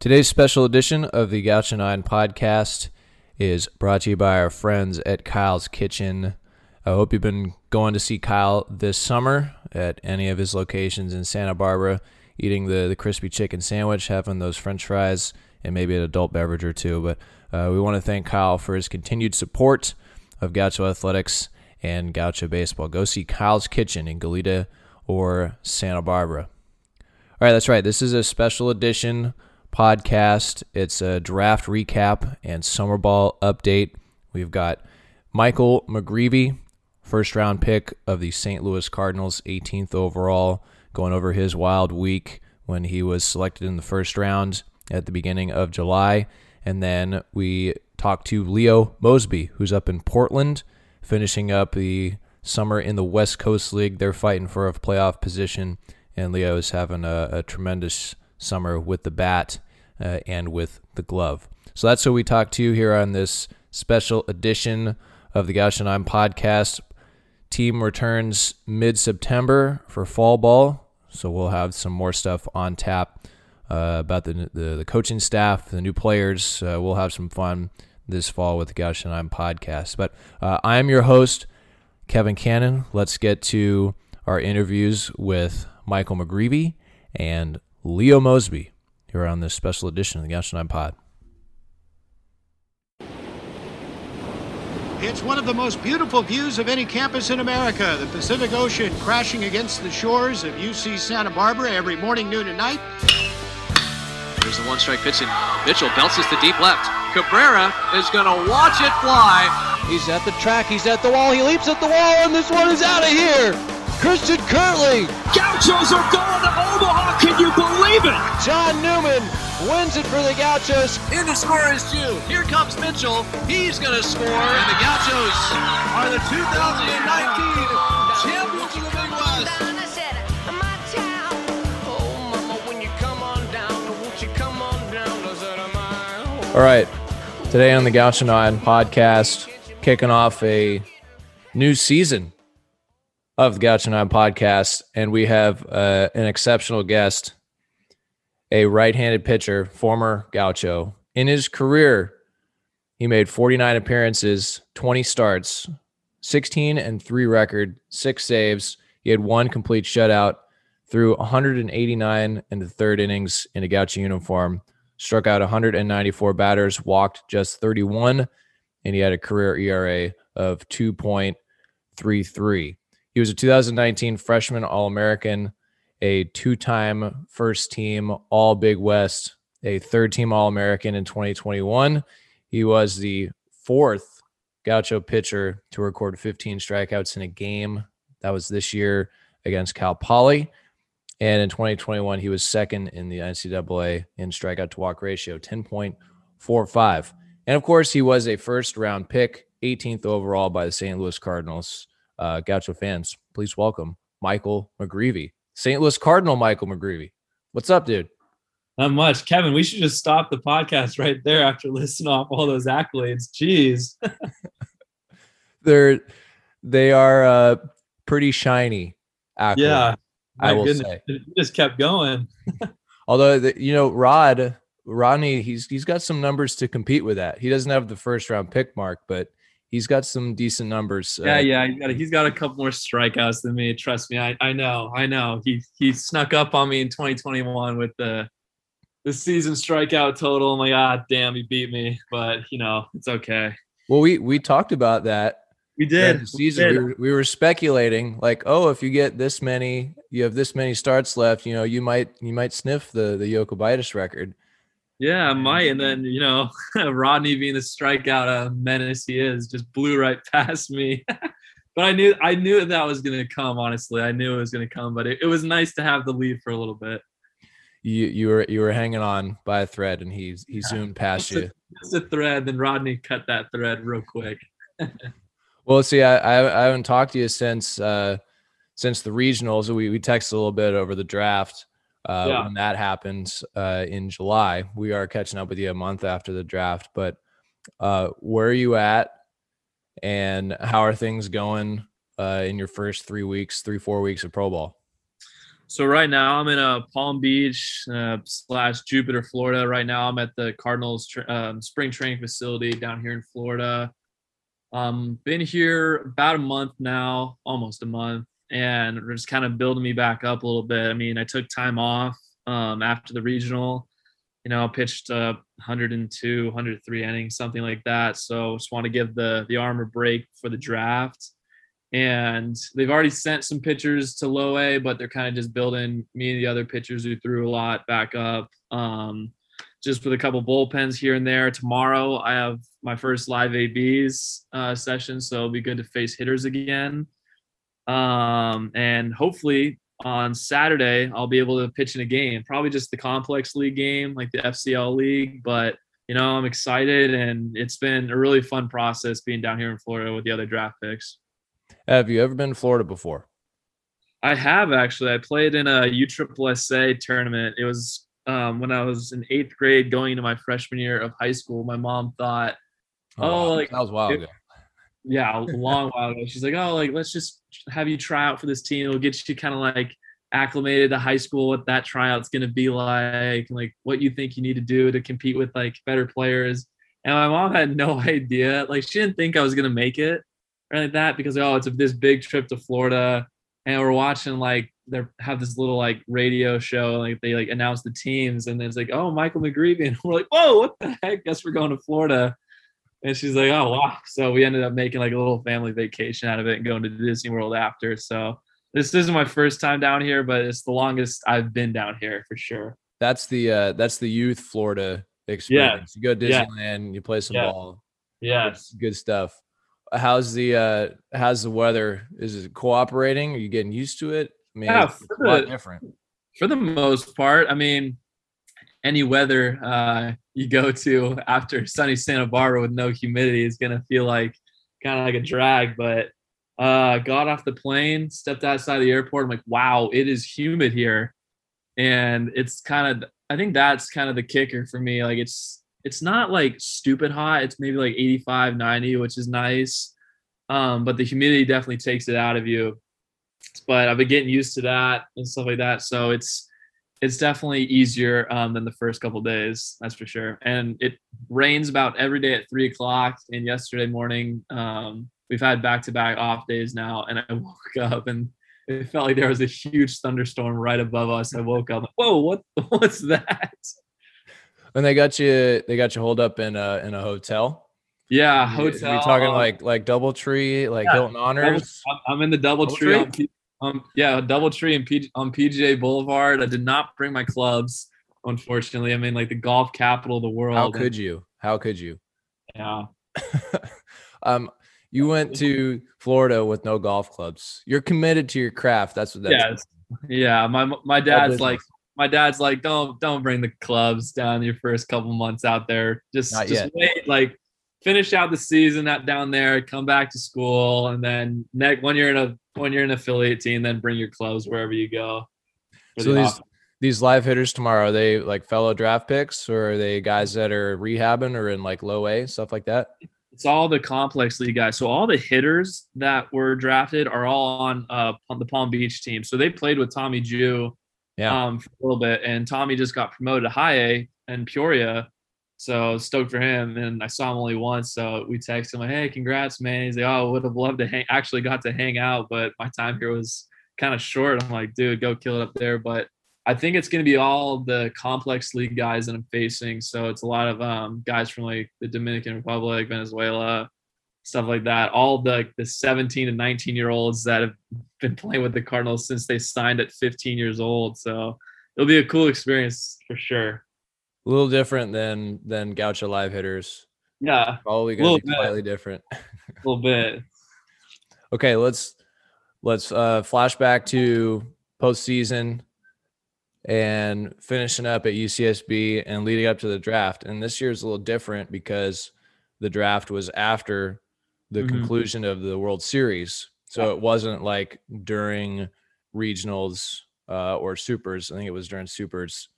Today's special edition of the Gaucho 9 podcast is brought to you by our friends at Kyle's Kitchen. I hope you've been going to see Kyle this summer at any of his locations in Santa Barbara, eating the, the crispy chicken sandwich, having those french fries, and maybe an adult beverage or two. But uh, we want to thank Kyle for his continued support of Gaucho Athletics and Gaucho Baseball. Go see Kyle's Kitchen in Goleta or Santa Barbara. All right, that's right. This is a special edition podcast. It's a draft recap and summer ball update. We've got Michael McGreevy, first round pick of the St. Louis Cardinals, 18th overall, going over his wild week when he was selected in the first round at the beginning of July. And then we talked to Leo Mosby, who's up in Portland, finishing up the summer in the West Coast League. They're fighting for a playoff position, and Leo is having a, a tremendous summer with the bat uh, and with the glove. So that's what we talked to you here on this special edition of the Gaucho 9 podcast. Team returns mid September for fall ball, so we'll have some more stuff on tap uh, about the, the, the coaching staff, the new players. Uh, we'll have some fun this fall with the Gaucho 9 podcast. But uh, I am your host, Kevin Cannon. Let's get to our interviews with Michael McGreevy and Leo Mosby here on this special edition of the Gaucho 9 Pod. It's one of the most beautiful views of any campus in America. The Pacific Ocean crashing against the shores of UC Santa Barbara every morning, noon, and night. There's the one strike pitch, and Mitchell bounces to deep left. Cabrera is going to watch it fly. He's at the track, he's at the wall, he leaps at the wall, and this one is out of here. Christian Kirtley. Gauchos are going to Omaha. Can you believe it? John Newman wins it for the Gauchos. In the score is Jew. Here comes Mitchell. He's going to score. And the Gauchos are the 2019 champions of the Big West. All right. Today on the Gaucho 9 podcast, kicking off a new season of the Gaucho 9 podcast. And we have uh, an exceptional guest, a right handed pitcher, former Gaucho. In his career, he made 49 appearances, 20 starts, 16 and 3 record, six saves. He had one complete shutout through 189 in the third innings in a Gaucho uniform, struck out 194 batters, walked just 31, and he had a career ERA of 2.33. He was a 2019 freshman All American, a two time first team All Big West, a third team All American in 2021. He was the fourth Gaucho pitcher to record 15 strikeouts in a game. That was this year against Cal Poly. And in 2021, he was second in the NCAA in strikeout to walk ratio, 10.45. And of course, he was a first round pick, 18th overall by the St. Louis Cardinals. Uh, Gaucho fans, please welcome Michael McGreevy, St. Louis Cardinal Michael McGreevy. What's up, dude? Not much. Kevin, we should just stop the podcast right there after listening off all those accolades. Jeez. They're they are uh pretty shiny accolades. Yeah. I will goodness. say. It just kept going. Although the, you know, Rod Rodney, he's he's got some numbers to compete with that. He doesn't have the first round pick mark, but he's got some decent numbers. Yeah, uh, yeah. He's got, a, he's got a couple more strikeouts than me. Trust me. I, I know. I know. He he snuck up on me in 2021 with the the season strikeout total. I'm like, ah, damn, he beat me. But you know, it's okay. Well, we we talked about that We did. the We season. did. We were, we were speculating like, oh, if you get this many, you have this many starts left, you know, you might you might sniff the the Yokobitis record. Yeah, I might. And then, you know, Rodney being the strikeout uh, menace he is, just blew right past me. but I knew I knew that was gonna come, honestly. I knew it was gonna come, but it, it was nice to have the lead for a little bit. You you were you were hanging on by a thread, and he he zoomed past Just you. a, just a thread, then Rodney cut that thread real quick. Well, see, I, I I haven't talked to you since uh since the regionals. We we texted a little bit over the draft. Uh, Yeah. when that happens uh, in July, we are catching up with you a month after the draft. But uh, where are you at, and how are things going uh, in your first three weeks, three four weeks of pro ball? So right now I'm in a Palm Beach uh, slash Jupiter, Florida. Right now I'm at the Cardinals tra- um, spring training facility down here in Florida. Um, been here about a month now, almost a month, and just kind of building me back up a little bit. I mean, I took time off um, after the regional. You know, pitched uh, 102, 103 innings, something like that. So just want to give the the arm a break for the draft and they've already sent some pitchers to low A, but they're kind of just building me and the other pitchers who threw a lot back up. Um, just with a couple bullpens here and there. Tomorrow I have my first live ABs uh, session, so it'll be good to face hitters again. Um, and hopefully on Saturday I'll be able to pitch in a game, probably just the complex league game, like the FCL league. But you know I'm excited, and it's been a really fun process being down here in Florida with the other draft picks. Have you ever been to Florida before? I have actually. I played in a USSSA tournament. It was um, when I was in eighth grade, going into my freshman year of high school. My mom thought, "Oh, wow. like that was wild. while it- ago. Yeah, a long while ago." She's like, "Oh, like let's just have you try out for this team. It'll get you kind of like acclimated to high school, what that tryout's to be like, and like what you think you need to do to compete with like better players." And my mom had no idea. Like she didn't think I was to make it or like that because oh, it's this big trip to Florida, and we're watching like they have this little like radio show, like they like announce the teams, and then it's like oh Michael McGreevy, and we're like whoa what the heck? Guess we're going to Florida. And she's like, oh wow. So we ended up making like a little family vacation out of it and going to Disney World after. So this isn't my first time down here, but it's the longest I've been down here for sure. That's the uh that's the youth Florida experience. Yeah. You go to Yeah. Disneyland, you play some Yeah. ball. Yes. Good stuff. How's the uh how's the weather? Is it cooperating? Are you getting used to it? I mean, Yeah, it's, it's for a lot the- different. for the most part, I mean, any weather uh, you go to after sunny Santa Barbara with no humidity is gonna feel like kind of like a drag. But uh, got off the plane, stepped outside the airport. I'm like, wow, it is humid here, and it's kind of. I think that's kind of the kicker for me. Like it's it's not like stupid hot. It's maybe like 85, 90, which is nice. Um, but the humidity definitely takes it out of you. But I've been getting used to that and stuff like that. So it's it's definitely easier um, than the first couple days, that's for sure. And it rains about every day at three o'clock. And yesterday morning, um, we've had back to back off days now, and I woke up and it felt like there was a huge thunderstorm right above us. I woke up, whoa, what what's that? And they got you they got you holed up in a in a hotel. Yeah, hotel. You talking like like DoubleTree, like Yeah, Hilton Honors? I'm- in the double Doubletree? tree um yeah double tree and P- on PGA Boulevard. I did not bring my clubs, unfortunately. I mean, like the golf capital of the world. How and- could you? How could you? yeah. um, you went to Florida with no golf clubs. You're committed to your craft. That's what that's. Yes. Yeah. My my dad's like my dad's like don't don't bring the clubs down your first couple months out there. Just Not just yet. wait like finish out the season out down there, come back to school, and then next when you're in a when you're an affiliate team, then bring your clubs wherever you go. So the these these live hitters tomorrow, are they like fellow draft picks, or are they guys that are rehabbing or in like low A stuff like that? it's all the complex league guys. So all the hitters that were drafted are all on uh on the Palm Beach team. So they played with Tommy Jew Yeah. um for a little bit and Tommy just got promoted to high A and Peoria. So stoked for him. And I saw him only once. So we texted him like, hey, congrats, man. He's like, Oh, would have loved to hang actually got to hang out, but my time here was kind of short. I'm like, dude, go kill it up there. But I think it's going to be all the complex league guys that I'm facing. So it's a lot of um, guys from like the Dominican Republic, Venezuela, stuff like that. All the the 17 and 19 year olds that have been playing with the Cardinals since they signed at 15 years old. So it'll be a cool experience for sure. A little different than than Gaucho live hitters. Yeah, Probably gonna be bit. slightly different. a little bit. Okay, let's let's uh flash back to postseason and finishing up at UCSB and leading up to the draft. And this year is a little different because the draft was after the Mhm. conclusion of the World Series. So it wasn't like during regionals uh, or supers. I think it was during supers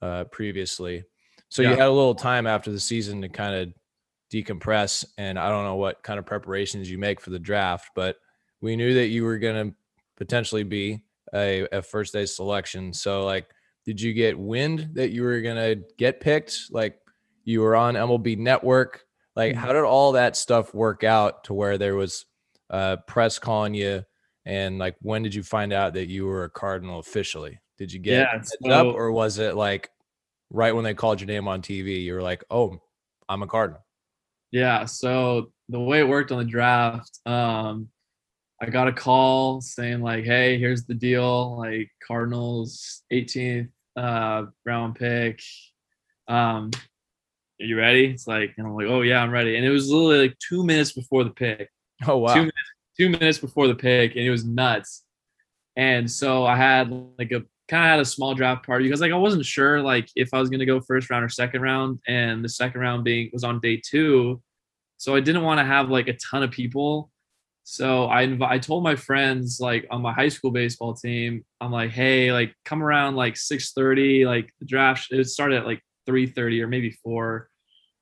uh, previously. So you had a little time after the season to kind of decompress. And I don't know what kind of preparations you make for the draft, but we knew that you were going to potentially be a, a first day selection. So like, did you get wind that you were gonna get picked? Like, you were on MLB Network. Like, Mm-hmm. how did all that stuff work out to where there was uh, press calling you? And like, when did you find out that you were a Cardinal officially? Did you get Yeah, so- up, or was it like right when they called your name on TV, you were like, "Oh, I'm a Cardinal." Yeah. So the way it worked on the draft, um, I got a call saying like, "Hey, here's the deal. Like Cardinals 18th uh, round pick. Um, are you ready?" It's like, and I'm like, "Oh yeah, I'm ready." And it was literally like two minutes before the pick. Oh wow. Two minutes, two minutes before the pick, and it was nuts. And so I had like a kind of had a small draft party because like I wasn't sure like if I was gonna go first round or second round, and the second round being was on day two, so I didn't want to have like a ton of people. So I inv- I told my friends like on my high school baseball team, I'm like, hey, like come around like 6:30, like the draft it started at like 3:30 or maybe four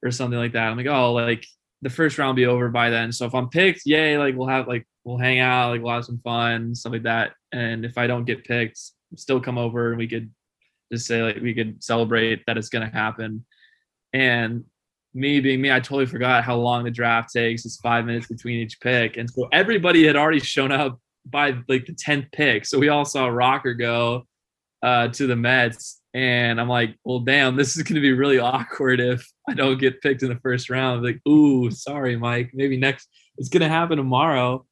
or something like that. I'm like, oh, like the first round be over by then. So if I'm picked, yay, like we'll have like we'll hang out, like we'll have some fun, stuff like that. And if I don't get picked, still come over and we could just say like we could celebrate that it's gonna happen. And me being me, I totally forgot how long the draft takes. It's five minutes between each pick. And so everybody had already shown up by like the 10th pick. So we all saw Rocker go uh, to the Mets. And I'm like, well, damn, this is going to be really awkward if I don't get picked in the first round. like, ooh, sorry, Mike. Maybe next, it's going to happen tomorrow.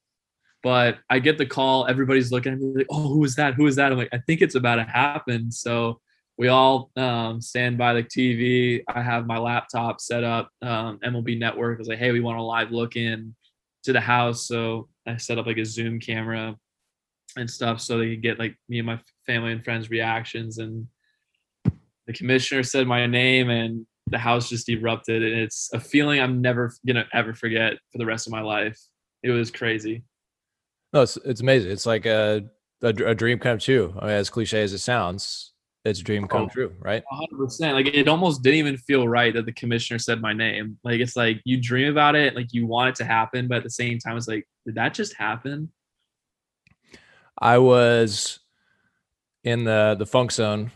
But I get the call. Everybody's looking at me like, oh, who is that? Who is that? I'm like, I think it's about to happen. So we all um, stand by the TV. I have my laptop set up. Um, MLB Network was like, hey, we want a live look in to the house. So I set up like a Zoom camera and stuff so they could get like me and my family and friends reactions. And the commissioner said my name and the house just erupted. And it's a feeling I'm never gonna ever forget for the rest of my life. It was crazy. No, it's it's amazing. It's like a a, a dream come true. I mean, as cliche as it sounds, it's a dream come Oh. true, right? hundred percent. Like it almost didn't even feel right that the commissioner said my name. Like it's like you dream about it, like you want it to happen, but at the same time, it's like, did that just happen? I was in the the funk zone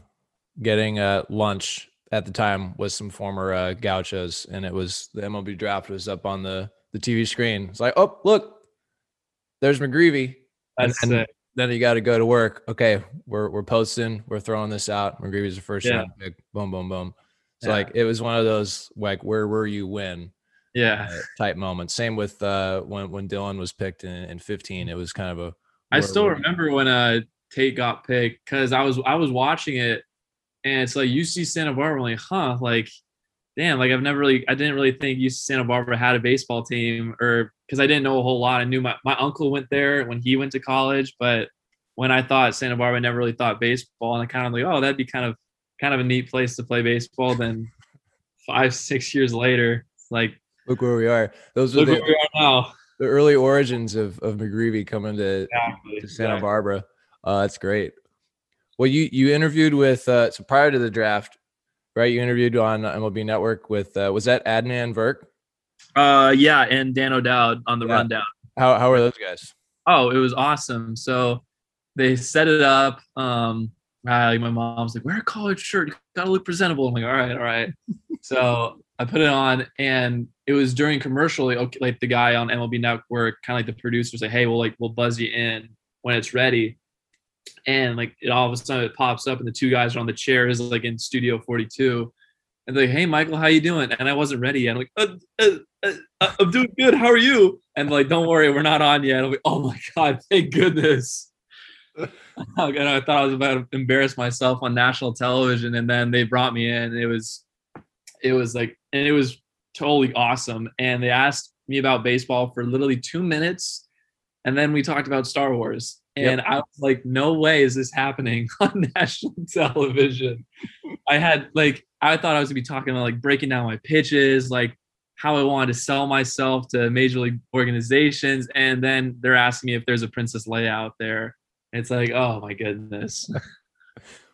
getting uh, lunch at the time with some former uh, gauchos, and it was the MLB draft was up on the the TV screen. It's like, oh look, there's McGreevy. And That's then, you got to go to work. Okay, we're we're posting, we're throwing this out. McGreevy's the first Yeah. round pick. Boom, boom, boom. So Yeah. like it was one of those like where were you when Yeah. uh, type moments. Same with uh when when Dillon was picked in, in 15. It was kind of a I still you? remember when uh Tate got picked because I was I was watching it and it's like UC Santa Barbara. I'm like, huh, like, damn, like I've never really I didn't really think UC Santa Barbara had a baseball team or because I didn't know a whole lot. I knew my, my uncle went there when he went to college, but when I thought Santa Barbara, I never really thought baseball. And I kind of like, oh, that'd be kind of kind of a neat place to play baseball. Then five, six years later, like Look where we are. Those look the, where we are now. the early origins of of McGreevy coming to, Exactly. to Santa exactly. Barbara. Uh, that's great. Well, you you interviewed with uh, so prior to the draft, right? You interviewed on MLB Network with uh, was that Adnan Virk? Uh, yeah, and Dan O'Dowd on the Yeah. rundown. How how are those guys? Oh, it was awesome. So they set it up. Um, I, my mom's like, "Wear a collared shirt. You gotta look presentable." I'm like, "All right, all right." so I put it on, and it was during commercial. Like, okay, like the guy on MLB Network, kind of like the producers, like, "Hey, we'll like we'll buzz you in when it's ready." And like it all of a sudden it pops up, and the two guys are on the chairs, like in Studio 42. And they're like, "Hey, Michael, how you doing?" And I wasn't ready yet. I'm like, uh, uh, uh, uh, "I'm doing good. How are you?" And like, "Don't worry, we're not on yet." I'm like, "Oh my god, thank goodness." and I thought I was about to embarrass myself on national television, and then they brought me in. It was, it was like, and it was totally awesome. And they asked me about baseball for literally two minutes, and then we talked about Star Wars. And I was like, no way is this happening on national television. I had like, I thought I was gonna be talking about like breaking down my pitches, like how I wanted to sell myself to major league organizations. And then they're asking me if there's a Princess Leia out there. It's like, oh my goodness.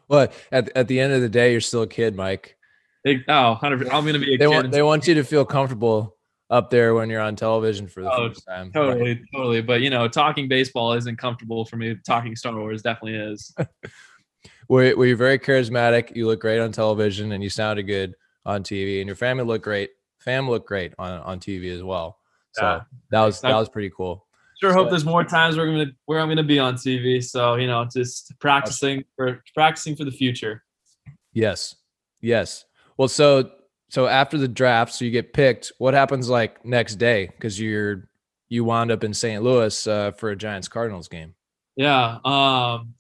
Well, at at the end of the day, you're still a kid, Mike. Like, oh, 100 I'm gonna be a They kid. want they want you to feel comfortable up there when you're on television for the Oh, first time. Totally, totally. But you know, talking baseball isn't comfortable for me. Talking Star Wars definitely is. Were, were you very charismatic? You look great on television, and you sounded good on TV, and your family looked great. Fam looked great on, on TV as well. So Yeah. that was that was pretty cool. Sure So- hope there's more times where I'm gonna where I'm gonna be on TV. So you know, just practicing for practicing for the future. Yes, yes. Well, so so after the draft, so you get picked. What happens like next day? Because you're you wound up in St. Louis uh, for a Giants Cardinals game. Yeah. Um.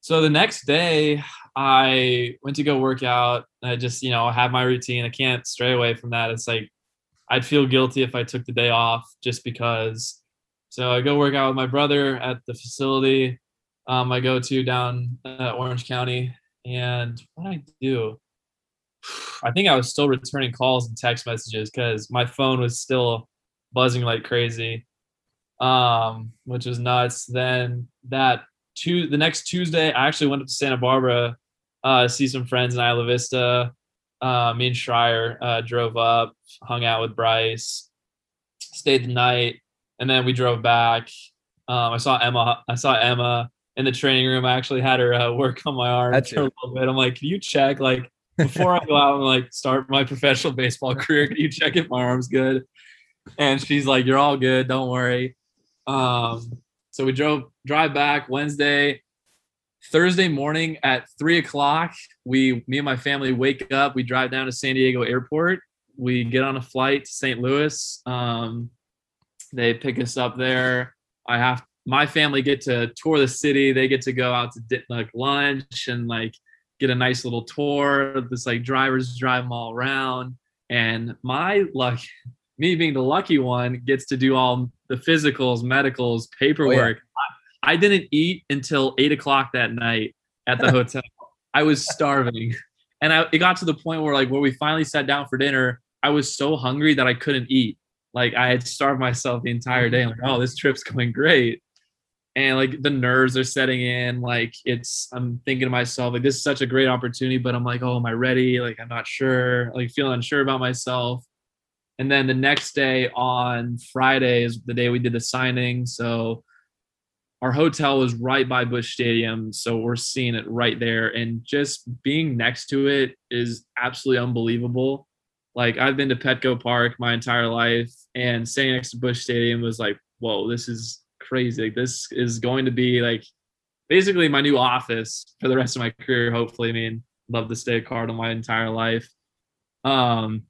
So the next day, I went to go work out. I just you know have my routine. I can't stray away from that. It's like I'd feel guilty if I took the day off just because. So I go work out with my brother at the facility. Um, I go to down uh, Orange County, and what I do, I think I was still returning calls and text messages because my phone was still buzzing like crazy, um, which was nuts. Then that two, the next Tuesday, I actually went up to Santa Barbara, uh, to see some friends in Isla Vista. Uh, me and Schreier uh, drove up, hung out with Bryce, stayed the night, and then we drove back. Um, I saw Emma. I saw Emma in the training room. I actually had her uh, work on my arm That's for a little bit. I'm like, can you check like before I go out and like start my professional baseball career? Can you check if my arm's good? And she's like, you're all good. Don't worry. Um, so we drove drive back Wednesday, Thursday morning at three o'clock. We, me and my family wake up. We drive down to San Diego Airport. We get on a flight to St. Louis. Um, they pick us up there. I have my family get to tour the city. They get to go out to like lunch and like get a nice little tour. This like drivers drive them all around. And my luck, me being the lucky one, gets to do all the physicals, medicals, oh, paperwork. I, I didn't eat until eight o'clock that night at the hotel. I was starving. And I, it got to the point where like when we finally sat down for dinner, I was so hungry that I couldn't eat. Like I had starved myself the entire mm-hmm. day. I'm like, oh, this trip's going great. And like the nerves are setting in. Like it's, I'm thinking to myself, like, this is such a great opportunity, but I'm like, oh, am I ready? Like, I'm not sure, like feeling unsure about myself. And then the next day on Friday is the day we did the signing. So our hotel was right by Busch Stadium. So we're seeing it right there. And just being next to it is absolutely unbelievable. Like I've been to Petco Park my entire life, and staying next to Busch Stadium was like, whoa, this is crazy. Like, this is going to be like basically my new office for the rest of my career. Hopefully, I mean, love to stay a Cardinal my entire life. Um,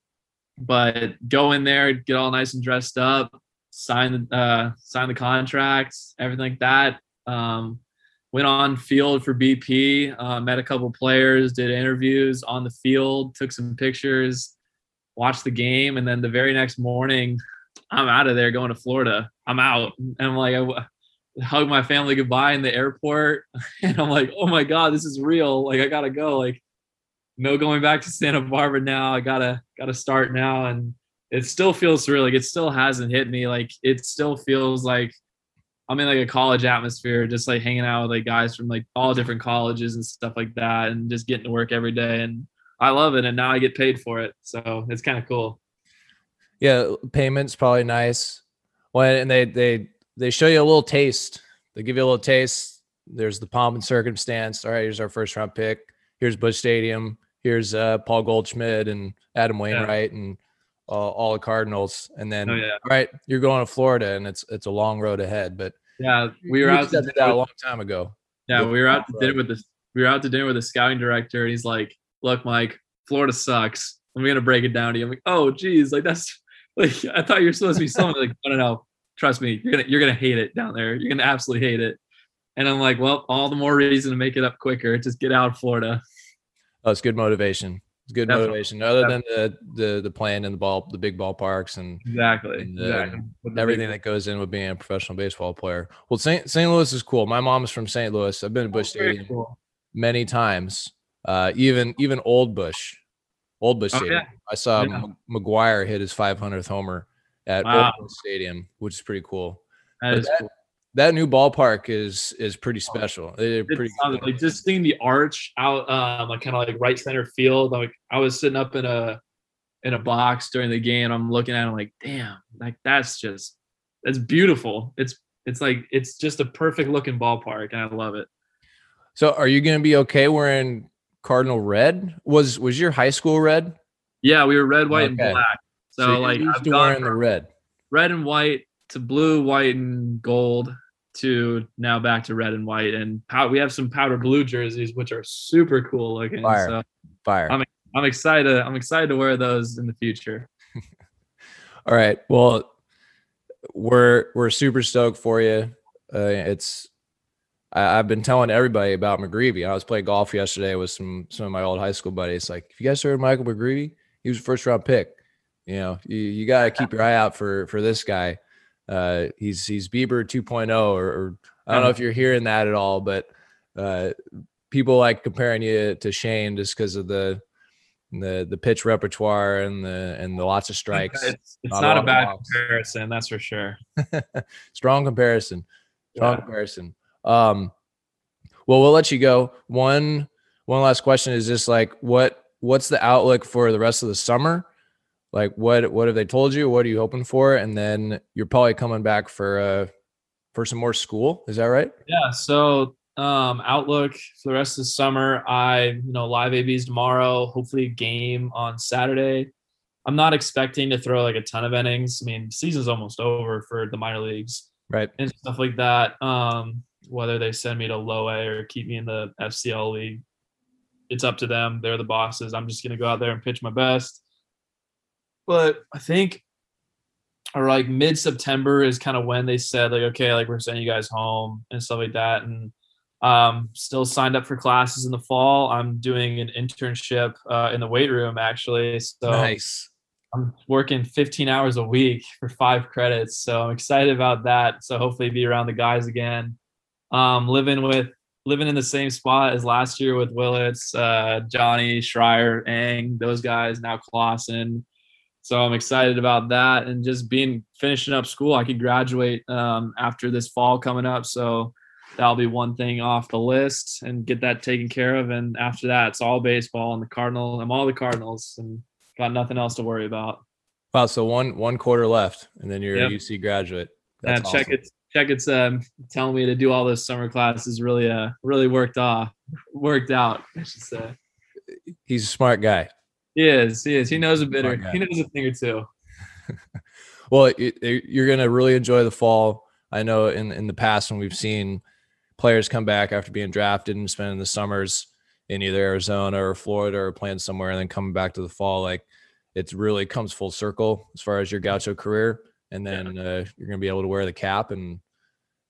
but go in there, get all nice and dressed up, sign the uh, sign the contracts, everything like that. Um, went on field for BP, uh, met a couple players, did interviews on the field, took some pictures, watched the game, and then the very next morning, I'm out of there going to Florida. I'm out, and I'm like, I hug my family goodbye in the airport, and I'm like, oh my god, this is real. Like I gotta go. Like no going back to Santa Barbara now. I gotta gotta start now, and it still feels surreal. Like it still hasn't hit me. Like it still feels like I'm in like a college atmosphere, just like hanging out with like guys from like all different colleges and stuff like that, and just getting to work every day. And I love it, and now I get paid for it, so it's kind of cool. Yeah, payments probably nice. When and they they they show you a little taste. They give you a little taste. There's the pomp and circumstance. All right, here's our first round pick. Here's Busch Stadium. Here's uh, Paul Goldschmidt and Adam Wainwright and uh, all the Cardinals. And then, Oh yeah, all right, you're going to Florida, and it's it's a long road ahead. But yeah. We were out. To that a long time ago. Yeah, we were out to dinner with the we were out to dinner with the scouting director, and he's like, "Look, Mike, Florida sucks. I'm gonna break it down to you." I'm like, "Oh, geez, like that's like I thought you were supposed to be someone like no, no, no. Trust me, you're gonna you're gonna hate it down there. You're gonna absolutely hate it." And I'm like, "Well, all the more reason to make it up quicker. Just get out of Florida." Oh, it's good motivation. It's good Definitely. motivation. Other than the the the playing in the ball, the big ballparks, and Exactly. And, uh, exactly. Everything that goes in with being a professional baseball player. Well, St. St. Louis is cool. My mom is from St. Louis. I've been to Busch Very Stadium cool. many times. Uh, even even Old Busch, Old Busch Oh, Stadium. yeah. I saw Yeah. McGwire hit his 500th homer at Wow. Busch Stadium, which is pretty cool. That But cool. That new ballpark is is pretty special. They're pretty sounded like just seeing the arch out, um, like kind of like right center field. Like I was sitting up in a in a box during the game. I'm looking at it like, damn, like that's just that's beautiful. It's it's like it's just a perfect looking ballpark, and I love it. So, are you going to be okay wearing Cardinal red? Was was your high school red? Yeah, we were red, white, Okay. and black. So, you're like I've gone wearing the red. red and white to blue, white, and gold to now back to red and white. And pow- we have some powder blue jerseys, which are super cool looking. Fire. So Fire. I'm- I'm excited. I'm excited to wear those in the future. All right. Well, we're we're super stoked for you. Uh, it's I, I've been telling everybody about McGreevy. I was playing golf yesterday with some some of my old high school buddies. Like, if you guys heard Michael McGreevy, he was a first round pick. You know, you, you got to keep your eye out for for this guy. Uh, he's he's Bieber 2.0, or, or I don't know if you're hearing that at all, but uh, people like comparing you to Shane just because of the the the pitch repertoire and the and the lots of strikes. It's, it's Not not, a a bad walks. comparison, that's for sure. strong comparison strong Yeah. comparison um well we'll let you go one one last question is just like what what's the outlook for the rest of the summer like what what have they told you what are you hoping for and then you're probably coming back for uh for some more school is that right Yeah. So um outlook for the rest of the summer. I, you know, live ABs tomorrow, hopefully a game on Saturday. I'm not expecting to throw like a ton of innings. I mean, season's almost over for the minor leagues right and stuff like that. Um, whether they send me to low A or keep me in the FCL league, it's up to them. They're the bosses. I'm just gonna go out there and pitch my best. But I think or like mid September is kind of when they said like, okay, like we're sending you guys home and stuff like that. And um still signed up for classes in the fall. I'm doing an internship uh, in the weight room actually. So nice I'm working 15 hours a week for five credits. So I'm excited about that. So hopefully be around the guys again. Um, living with living in the same spot as last year with Willits, uh, Johnny, Schreier, Ang, those guys, now Clausen. So I'm excited about that and just being finishing up school. I could graduate um, after this fall coming up. So that'll be one thing off the list and get that taken care of. And after that, it's all baseball and the Cardinal. I'm all the Cardinals and got nothing else to worry about. wow so one one quarter left and then you're Yep. a uc graduate That's check awesome. it. Check it's um telling me to do all those summer classes really uh really worked off worked out I should say. he's a smart guy He is he is he knows a bit or he knows a thing or two. Well, it, it- you're going to really enjoy the fall. I know in in the past when we've seen players come back after being drafted and spending the summers in either Arizona or Florida or playing somewhere and then coming back to the fall, like it really comes full circle as far as your Gaucho career, and then uh, you're going to be able to wear the cap and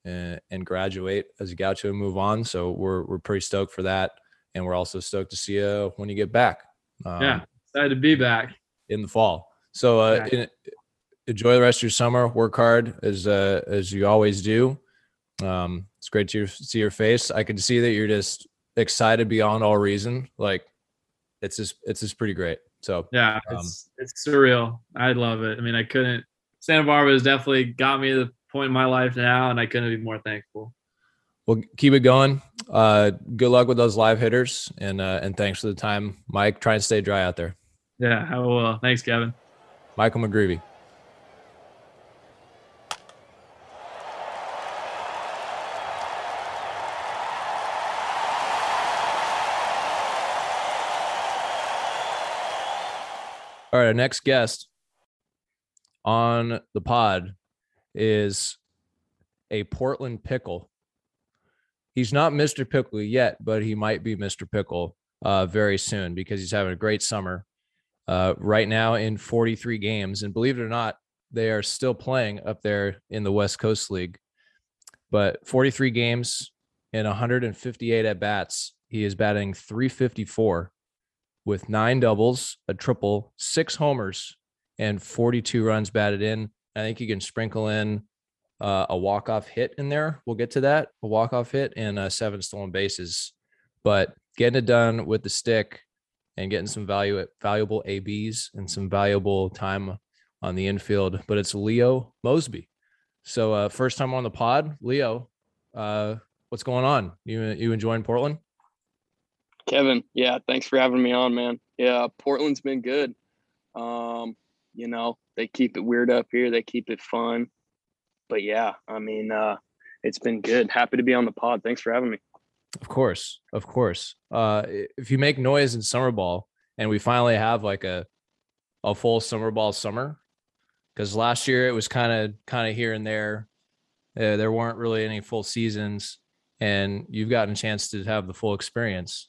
and, and graduate as a Gaucho and move on. So we're we're pretty stoked for that, and we're also stoked to see you when you get back. Um, yeah, excited to be back. in the fall. So uh, Yeah. in, enjoy the rest of your summer. Work hard as uh, as you always do. Um, it's great to see your face. I can see that you're just excited beyond all reason. Like it's just it's just pretty great. So Yeah, Um, it's it's surreal. I love it. I mean, I couldn't. Santa Barbara has definitely got me to the point in my life now, and I couldn't be more thankful. We'll keep it going. Uh, good luck with those live hitters, and uh, and thanks for the time, Mike. Try and stay dry out there. Yeah, I will. Thanks, Kevin. Michael McGreevy. All right, our next guest on the pod is a Portland pickle. He's not Mr. Pickle yet, but he might be Mr. Pickle uh, very soon because he's having a great summer uh, right now in 43 games. And believe it or not, they are still playing up there in the West Coast League. But 43 games and 158 at bats. He is batting 354 with nine doubles, a triple, six homers, and 42 runs batted in. I think you can sprinkle in uh, a walk-off hit in there. We'll get to that. A walk-off hit and uh, seven stolen bases. But getting it done with the stick and getting some value valuable ABs and some valuable time on the infield. But it's Leo Mosby. So uh, first time on the pod, Leo. Uh, what's going on? You you enjoying Portland? Kevin, yeah, thanks for having me on, man. Yeah, Portland's been good. Um, you know, they keep it weird up here. They keep it fun. But yeah, I mean, uh, it's been good. Happy to be on the pod. Thanks for having me. Of course, of course. Uh, if you make noise in summer ball, and we finally have like a a full summer ball summer, because last year it was kind of kind of here and there. Uh, there weren't really any full seasons, and you've gotten a chance to have the full experience.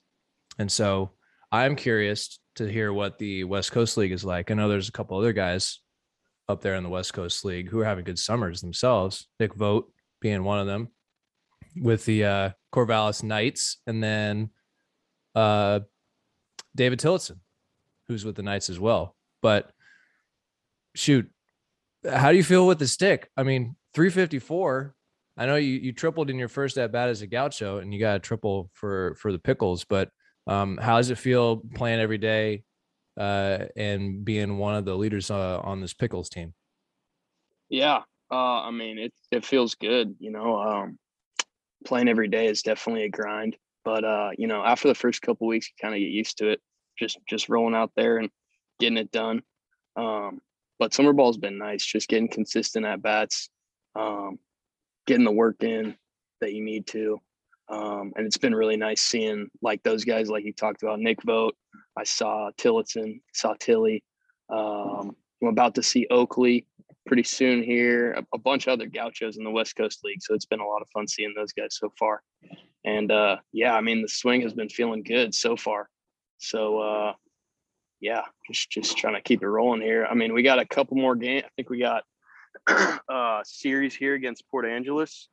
And so I'm curious to hear what the West Coast League is like. I know there's a couple other guys up there in the West Coast League who are having good summers themselves. Nick Vogt being one of them with the uh, Corvallis Knights, and then uh, David Tillotson, who's with the Knights as well. But shoot, how do you feel with the stick? I mean, 354. I know you you tripled in your first at bat as a gaucho, and you got a triple for for the pickles. But um, how does it feel playing every day uh, and being one of the leaders uh, on this pickles team? Yeah, uh, I mean it it feels good. You know, um, playing every day is definitely a grind, but uh, you know, after the first couple weeks, you kind of get used to it. Just just rolling out there and getting it done. Um, but summer ball's been nice, just getting consistent at bats, um, getting the work in that you need to. Um, and it's been really nice seeing like those guys, like you talked about, Nick Vogt. I saw Tillotson, saw Tilly. Um, I'm about to see Oakley pretty soon here. A, a, bunch of other gauchos in the West Coast League, so it's been a lot of fun seeing those guys so far. And uh, yeah, I mean the swing has been feeling good so far. So uh, yeah, just just trying to keep it rolling here. I mean, we got a couple more games. I think we got uh series here against Port Angeles,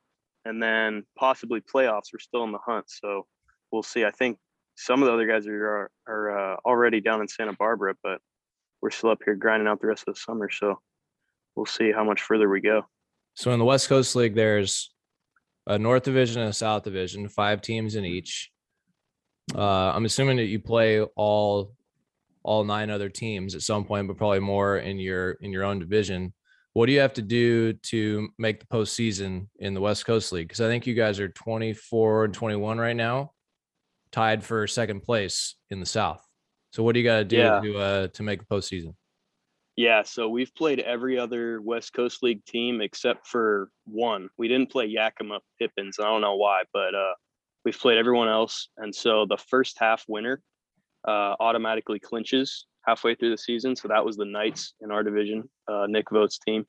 and then possibly playoffs. We're still in the hunt, so we'll see. I think some of the other guys are are, uh, already down in Santa Barbara, but we're still up here grinding out the rest of the summer. So we'll see how much further we go. So in the West Coast League, there's a North Division and a South Division, five teams in each. Uh, I'm assuming that you play all all nine other teams at some point, but probably more in your in your own division. What do you have to do to make the postseason in the West Coast League? Because I think you guys are 24 and 21 right now, tied for second place in the South. So what do you got to do yeah. to uh, to make the postseason? Yeah, so we've played every other West Coast League team except for one. We didn't play Yakima Pippins. I don't know why, but uh, we've played everyone else. And so the first half winner uh, automatically clinches halfway through the season. So that was the Knights in our division, uh, Nick Vogt's team.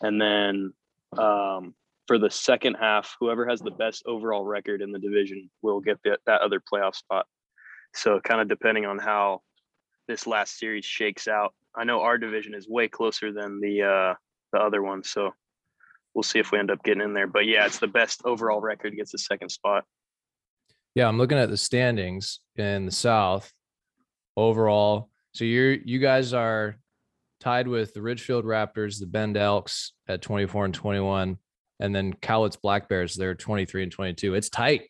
And then um, for the second half, whoever has the best overall record in the division will get that, that other playoff spot. So kind of depending on how this last series shakes out. I know our division is way closer than the uh, the other one, so we'll see if we end up getting in there. But yeah, it's the best overall record gets the second spot. Yeah, I'm looking at the standings in the South overall. So you're you guys are tied with the Ridgefield Raptors, the Bend Elks at 24 and 21, and then Cowlitz Black Bears, they're 23 and 22. It's tight.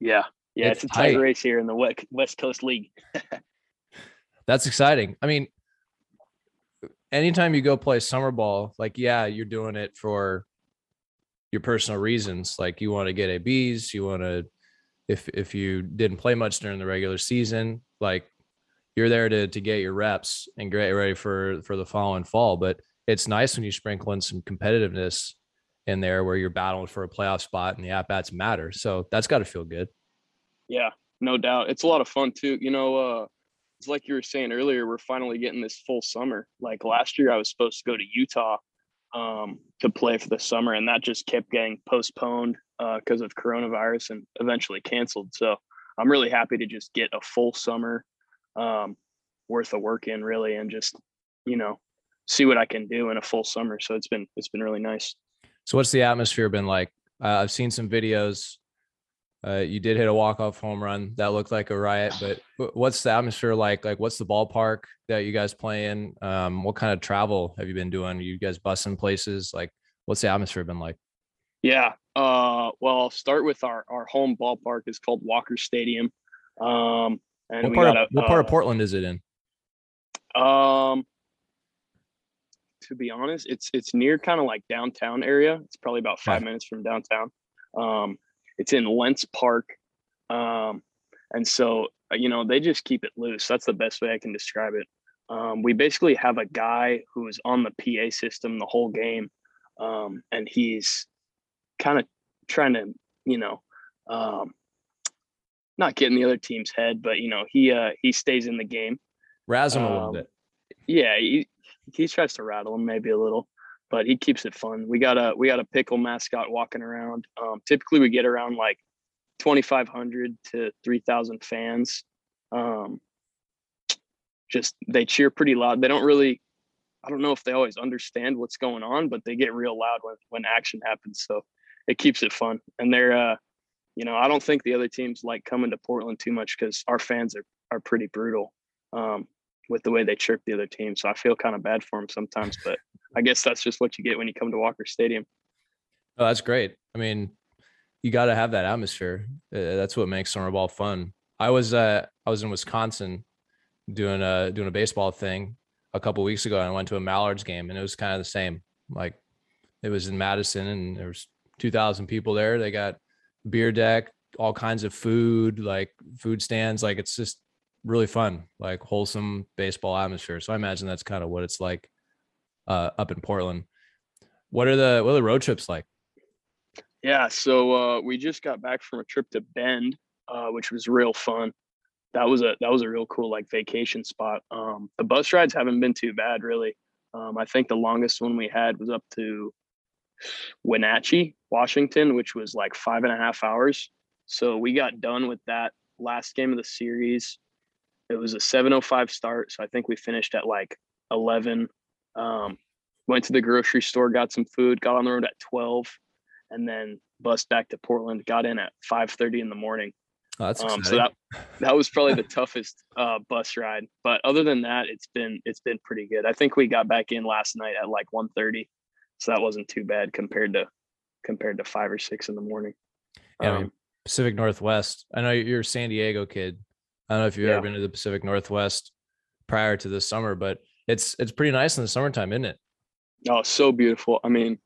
Yeah. Yeah, it's, it's a tight. tight race here in the West Coast League. That's exciting. I mean, anytime you go play summer ball, like, yeah, you're doing it for your personal reasons. Like you want to get ABs, you want to if if you didn't play much during the regular season, like you're there to to get your reps and get ready for for the following fall. But it's nice when you sprinkle in some competitiveness in there where you're battling for a playoff spot and the at bats matter. So that's got to feel good. Yeah, no doubt. It's a lot of fun too. You know, uh, it's like you were saying earlier, we're finally getting this full summer. Like last year, I was supposed to go to Utah um, to play for the summer, and that just kept getting postponed because uh, of coronavirus and eventually canceled. So I'm really happy to just get a full summer um, worth of work in, really, and just you know see what I can do in a full summer. So it's been it's been really nice. So what's the atmosphere been like? Uh, I've seen some videos uh, you did hit a walk-off home run that looked like a riot, but what's the atmosphere like? Like, what's the ballpark that you guys play in? Um, what kind of travel have you been doing? Are you guys busing places? Like, what's the atmosphere been like? Yeah. Uh, well, I'll start with our our home ballpark is called Walker Stadium. Um, and what part, of, a, what part uh, of Portland is it in? Um, to be honest, it's it's near kind of like downtown area. It's probably about five yeah. minutes from downtown. Um, it's in Lents Park. Um, and so, uh, you know, they just keep it loose. That's the best way I can describe it. Um, we basically have a guy who is on the PA system the whole game, um, and he's kind of trying to, you know, um, not get in the other team's head, but you know, he uh, he stays in the game. Razz him a little Um, bit. Yeah, he, he tries to rattle him maybe a little, but he keeps it fun. We got a we got a pickle mascot walking around. Um, typically, we get around like twenty five hundred to three thousand fans. Um, just they cheer pretty loud. They don't really, I don't know if they always understand what's going on, but they get real loud when when action happens. So it keeps it fun. And they're, uh, you know, I don't think the other teams like coming to Portland too much because our fans are are pretty brutal. Um, with the way they chirp the other team. So I feel kind of bad for them sometimes, but I guess that's just what you get when you come to Walker Stadium. Oh, that's great. I mean, you got to have that atmosphere. Uh, that's what makes summer ball fun. I was uh I was in Wisconsin doing a doing a baseball thing a couple weeks ago and I went to a Mallards game and it was kind of the same. Like it was in Madison and there was 2000 people there. They got beer deck, all kinds of food, like food stands, like it's just really fun, like wholesome baseball atmosphere. So I imagine that's kind of what it's like uh up in Portland. What are the what are the road trips like? Yeah, so uh, we just got back from a trip to Bend, uh, which was real fun. That was a that was a real cool like vacation spot. Um, the bus rides haven't been too bad really. Um, I think the longest one we had was up to Wenatchee, Washington, which was like five and a half hours. So we got done with that last game of the series. It was a 7:05 start, so I think we finished at like 11. Um, went to the grocery store, got some food, got on the road at 12 and then bus back to Portland. Got in at 5:30 in the morning. Oh, that's Um, so that that was probably the toughest uh, bus ride. But other than that, it's been it's been pretty good. I think we got back in last night at like 1:30, so that wasn't too bad compared to compared to five or six in the morning. Yeah, I mean, Um, Pacific Northwest. I know you're a San Diego kid. I don't know if you've Yeah. ever been to the Pacific Northwest prior to this summer, but it's it's pretty nice in the summertime, isn't it? Oh, so beautiful. I mean,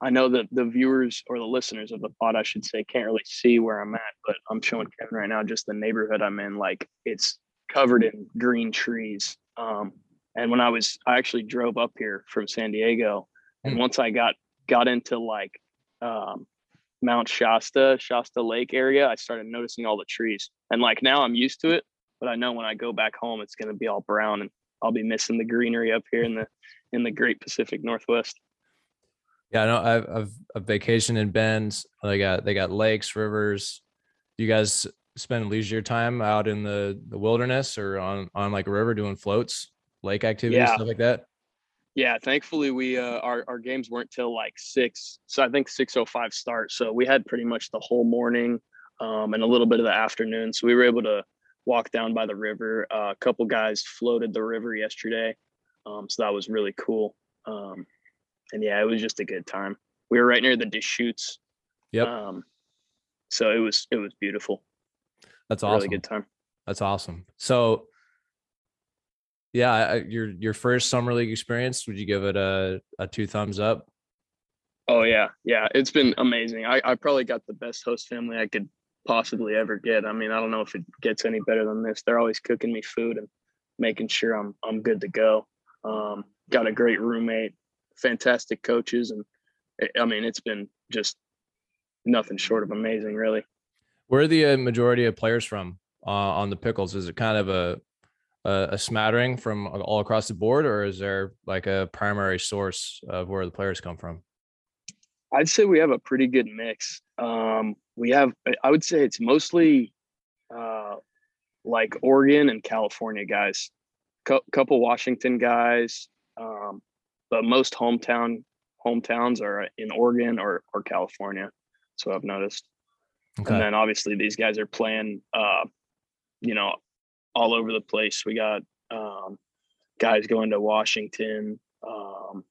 I know that the viewers or the listeners of the pod, I should say, can't really see where I'm at, but I'm showing Kevin right now just the neighborhood I'm in. Like it's covered in green trees. Um, and when I was, I actually drove up here from San Diego, and Hmm. once I got got into like um, Mount Shasta, Shasta Lake area, I started noticing all the trees. And like now I'm used to it, but I know when I go back home, it's going to be all brown, and I'll be missing the greenery up here in the in the Great Pacific Northwest. Yeah, I know I've I've a vacation in Bend. They got they got lakes, rivers. You guys spend leisure time out in the, the wilderness or on on like a river doing floats, lake activities, Yeah. stuff like that. Yeah, thankfully we uh our, our games weren't till like six. So I think six oh five start. So we had pretty much the whole morning um and a little bit of the afternoon. So we were able to walk down by the river. Uh, a couple guys floated the river yesterday. Um so that was really cool. Um and yeah, it was just a good time. We were right near the Deschutes. Yep, Um so it was it was beautiful. that's awesome. Really good time. That's awesome. So, yeah, your your first summer league experience, would you give it a a two thumbs up? Oh yeah, yeah. It's been amazing. I, I probably got the best host family I could possibly ever get. I mean, I don't know if it gets any better than this. They're always cooking me food and making sure I'm I'm good to go. Um, got a great roommate, fantastic coaches, and it, I mean, it's been just nothing short of amazing, really. Where are the uh, majority of players from uh, on the Pickles? Is it kind of a, a a smattering from all across the board, or is there like a primary source of where the players come from? I'd say we have a pretty good mix. Um, we have, I would say it's mostly uh, like Oregon and California guys, Co- couple Washington guys, um, but most hometown hometowns are in Oregon or or California. So I've noticed, Okay. and then obviously these guys are playing, uh, you know, all over the place. We got um, guys going to Washington. Um,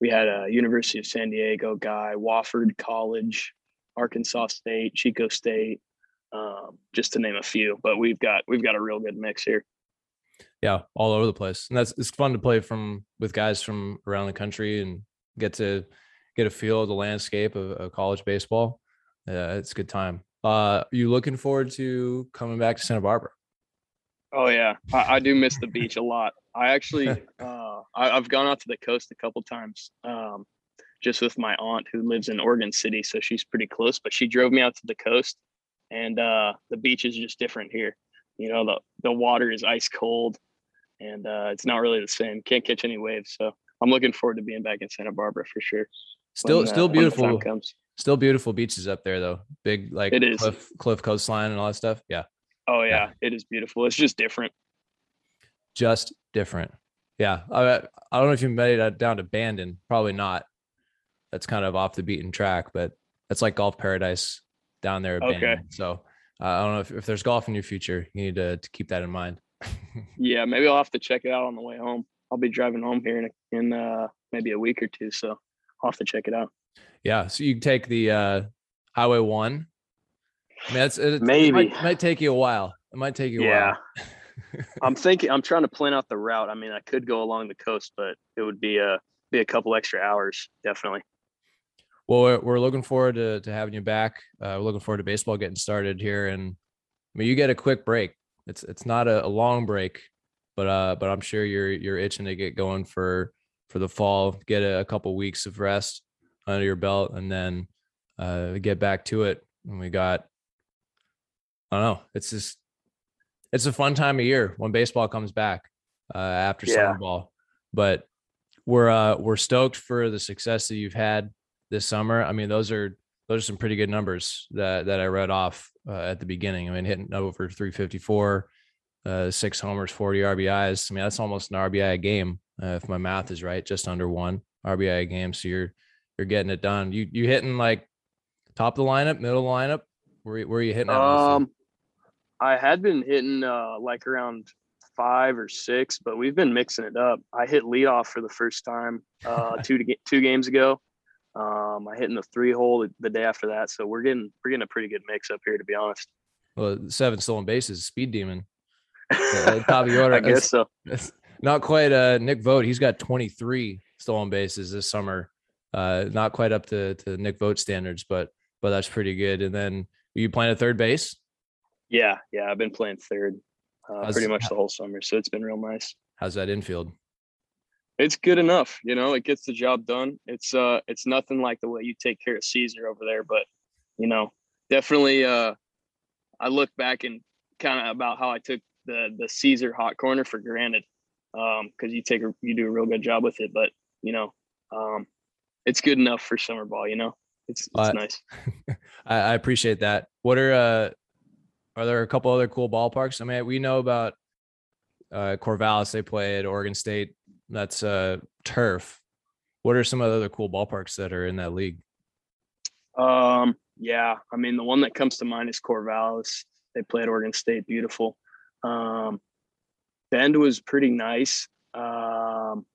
we had a University of San Diego guy, Wofford College, Arkansas State, Chico State, um, just to name a few. But we've got we've got a real good mix here. yeah, all over the place, and that's it's fun to play from with guys from around the country and get to get a feel of the landscape of, of college baseball. Yeah, it's a good time. Uh, you looking forward to coming back to Santa Barbara? Oh yeah, I, I do miss the beach a lot. I actually, uh, I, have gone out to the coast a couple times, um, just with my aunt who lives in Oregon City, so she's pretty close. But she drove me out to the coast, and uh, the beach is just different here. You know, the the water is ice cold, and uh, it's not really the same. Can't catch any waves, so I'm looking forward to being back in Santa Barbara for sure. Still, when, still beautiful. Still beautiful beaches up there though. Big like it is. cliff cliff coastline and all that stuff. Yeah. Oh yeah, yeah. it is beautiful. It's just different. Just different. Yeah. I I don't know if you made it down to Bandon. Probably not. That's kind of off the beaten track, but that's like golf paradise down there. okay. So uh, I don't know if, if there's golf in your future. You need to, to keep that in mind. yeah, maybe I'll have to check it out on the way home. I'll be driving home here in in uh, maybe a week or two, so I'll have to check it out. Yeah, so you take the uh, Highway One. I mean, maybe it might, might, take you a while. It might take you a yeah. while. I'm thinking. I'm trying to plan out the route. I mean, I could go along the coast, but it would be a be a couple extra hours, definitely. Well, we're, we're looking forward to, to having you back. Uh, we're looking forward to baseball getting started here, and I mean, you get a quick break. It's it's not a, a long break, but uh, but I'm sure you're you're itching to get going for for the fall. Get a, a couple weeks of rest under your belt, and then uh, get back to it. And we got, I don't know. It's just it's a fun time of year when baseball comes back uh, after yeah. summer ball. But we're uh, we're stoked for the success that you've had this summer. I mean, those are those are some pretty good numbers that that I read off uh, at the beginning. I mean, hitting over 354, uh, six homers, 40 RBIs. I mean, that's almost an RBI a game uh, if my math is right, just under one RBI a game. So you're you're getting it done. You you hitting like top of the lineup, middle of the lineup? Where where are you hitting? Um, I had been hitting uh like around five or six, but we've been mixing it up. I hit leadoff for the first time uh two to two games ago. Um, I hit in the three hole the day after that, so we're getting we're getting a pretty good mix up here, to be honest. Well, seven stolen bases, speed demon. Uh, top of the order. I guess so. Not quite. Uh, Nick Vogt. he's got 23 stolen bases this summer. Uh, not quite up to to Nick Vogt standards, but but that's pretty good. And then you playing at third base? Yeah, yeah, I've been playing third uh, pretty much the whole summer, so it's been real nice. How's that infield? it's good enough. You know, it gets the job done. It's uh it's nothing like the way you take care of Caesar over there, but you know, definitely uh I look back and kind of about how I took the the Caesar hot corner for granted. Um, because you take a you do a real good job with it, but you know, um it's good enough for summer ball, you know. It's it's uh, nice. I, I appreciate that. What are uh are there a couple other cool ballparks? I mean, we know about uh Corvallis, they play at Oregon State that's uh turf. What are some of the other cool ballparks that are in that league? Um, yeah, I mean the one that comes to mind is Corvallis. They play at Oregon State, beautiful. Um, Bend was pretty nice. Um,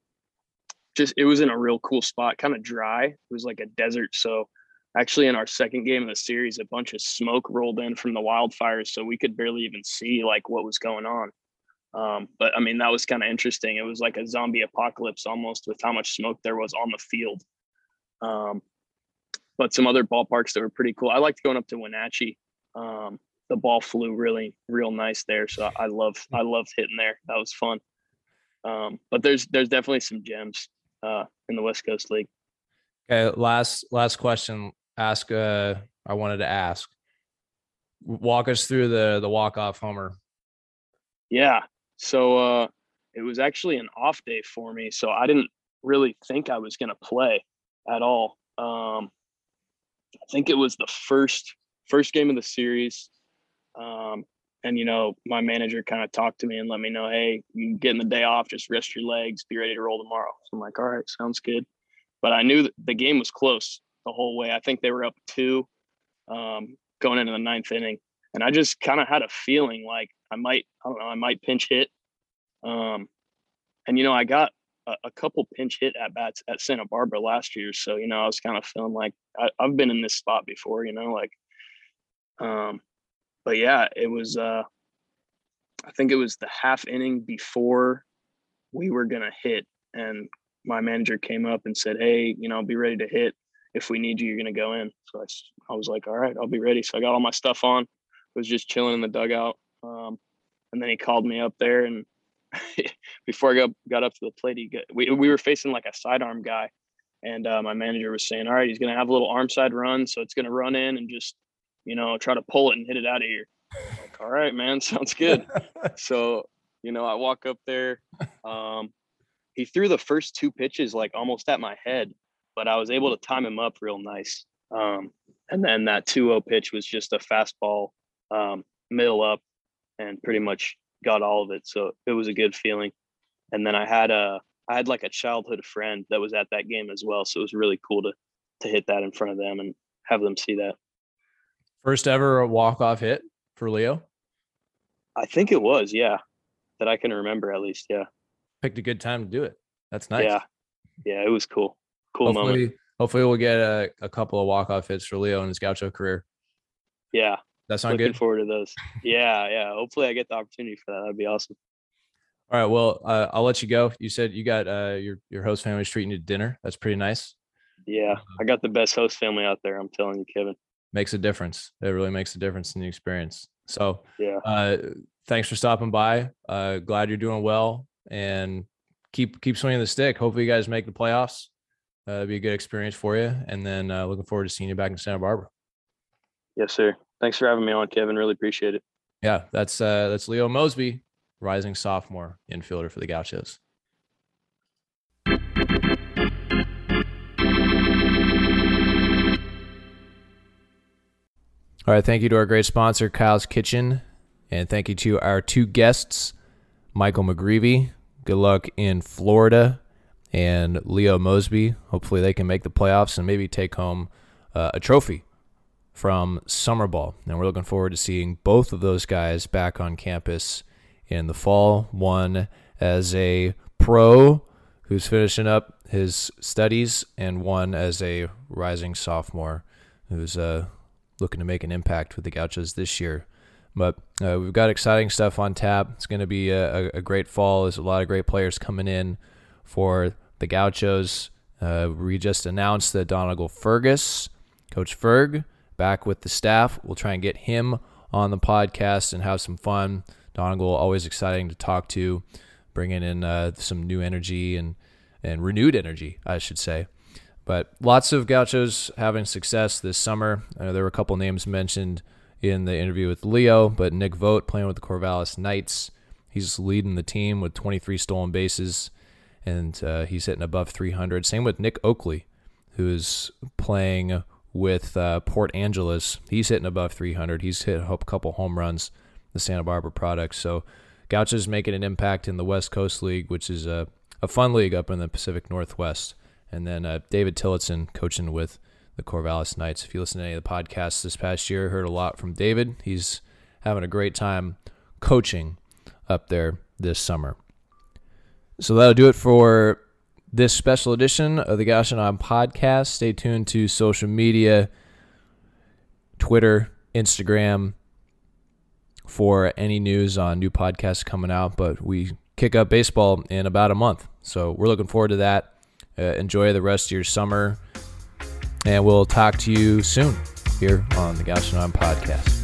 just it was in a real cool spot, kind of dry. It was like a desert. So actually in our second game of the series, a bunch of smoke rolled in from the wildfires, so we could barely even see like what was going on. Um, but I mean, that was kind of interesting. It was like a zombie apocalypse almost with how much smoke there was on the field. Um, but some other ballparks that were pretty cool. I liked going up to Wenatchee. Um, the ball flew really, real nice there. So I love, I loved hitting there. That was fun. Um, but there's, there's definitely some gems uh, in the West Coast League. Okay, last last question. Ask. Uh, I wanted to ask. Walk us through the the walk off homer. Yeah, so uh, it was actually an off day for me. So I didn't really think I was going to play at all. Um, I think it was the first first game of the series. Um, and you know, my manager kind of talked to me and let me know, hey, you getting the day off, just rest your legs, be ready to roll tomorrow. So I'm like, all right, sounds good. But I knew the game was close the whole way. I think they were up two um, going into the ninth inning, and I just kind of had a feeling like I might, I don't know, I might pinch hit. Um, and you know, I got a, a, couple pinch hit at bats at Santa Barbara last year, so you know, I was kind of feeling like I, have been in this spot before, you know, like. Um, but yeah, it was. uh I think it was the half inning before we were gonna hit, and my manager came up and said, "Hey, you know, be ready to hit. If we need you, you're gonna go in." So I, I was like, "All right, I'll be ready." So I got all my stuff on. Was just chilling in the dugout, um, and then he called me up there and before I got, got up to the plate, he got, we, we were facing like a sidearm guy. And uh, my manager was saying, all right, he's going to have a little arm side run. So it's going to run in and just, you know, try to pull it and hit it out of here. Like, all right, man, sounds good. so, you know, I walk up there. Um, he threw the first two pitches like almost at my head, but I was able to time him up real nice. Um, and then that 2-0 pitch was just a fastball um, middle up and pretty much got all of it. So it was a good feeling. And then I had a I had like a childhood friend that was at that game as well. So it was really cool to to hit that in front of them and have them see that. First ever walk off hit for Leo. I think it was, yeah, that I can remember at least. Yeah, picked a good time to do it. That's nice. Yeah, yeah, it was cool. Cool hopefully, moment. Hopefully, we'll get a, a couple of walk off hits for Leo in his Gaucho career. Yeah, that sound looking good. forward to those. Yeah, yeah. Hopefully, I get the opportunity for that. That'd be awesome. All right. Well, uh, I'll let you go. You said you got uh, your your host family's treating you to dinner. That's pretty nice. Yeah, I got the best host family out there. I'm telling you, Kevin. Makes a difference. It really makes a difference in the experience. So, yeah. Uh, thanks for stopping by. Uh, glad you're doing well, and keep keep swinging the stick. Hopefully, you guys make the playoffs. Uh, it'll be a good experience for you, and then uh, looking forward to seeing you back in Santa Barbara. Yes, sir. Thanks for having me on, Kevin. Really appreciate it. Yeah, that's uh, that's Leo Mosby, rising sophomore infielder for the Gauchos. All right, thank you to our great sponsor, Kyle's Kitchen, and thank you to our two guests, Michael McGreevy. Good luck in Florida, and Leo Mosby. Hopefully, they can make the playoffs and maybe take home uh, a trophy from summer ball. And we're looking forward to seeing both of those guys back on campus in the fall. One as a pro who's finishing up his studies, and one as a rising sophomore who's uh, looking to make an impact with the Gauchos this year. But uh, we've got exciting stuff on tap. It's going to be a, a, great fall. There's a lot of great players coming in for the Gauchos. Uh, we just announced that Donegal Fergus, Coach Ferg, back with the staff. We'll try and get him on the podcast and have some fun. Donegal, always exciting to talk to, bringing in uh, some new energy and, and renewed energy, I should say. But lots of Gauchos having success this summer. There were a couple names mentioned in the interview with Leo, but Nick Vogt playing with the Corvallis Knights. He's leading the team with 23 stolen bases, and uh, he's hitting above 300. Same with Nick Oakley, who's playing with uh, Port Angeles. He's hitting above 300. He's hit a couple home runs, the Santa Barbara product. So Gauchos making an impact in the West Coast League, which is a, a fun league up in the Pacific Northwest. And then uh, David Tillotson coaching with the Corvallis Knights. If you listen to any of the podcasts this past year, heard a lot from David. He's having a great time coaching up there this summer. So that'll do it for this special edition of the Gaucho 9 podcast. Stay tuned to social media, Twitter, Instagram, for any news on new podcasts coming out. But we kick up baseball in about a month. So we're looking forward to that. Uh, enjoy the rest of your summer. And we'll talk to you soon here on the Gaucho 9 podcast.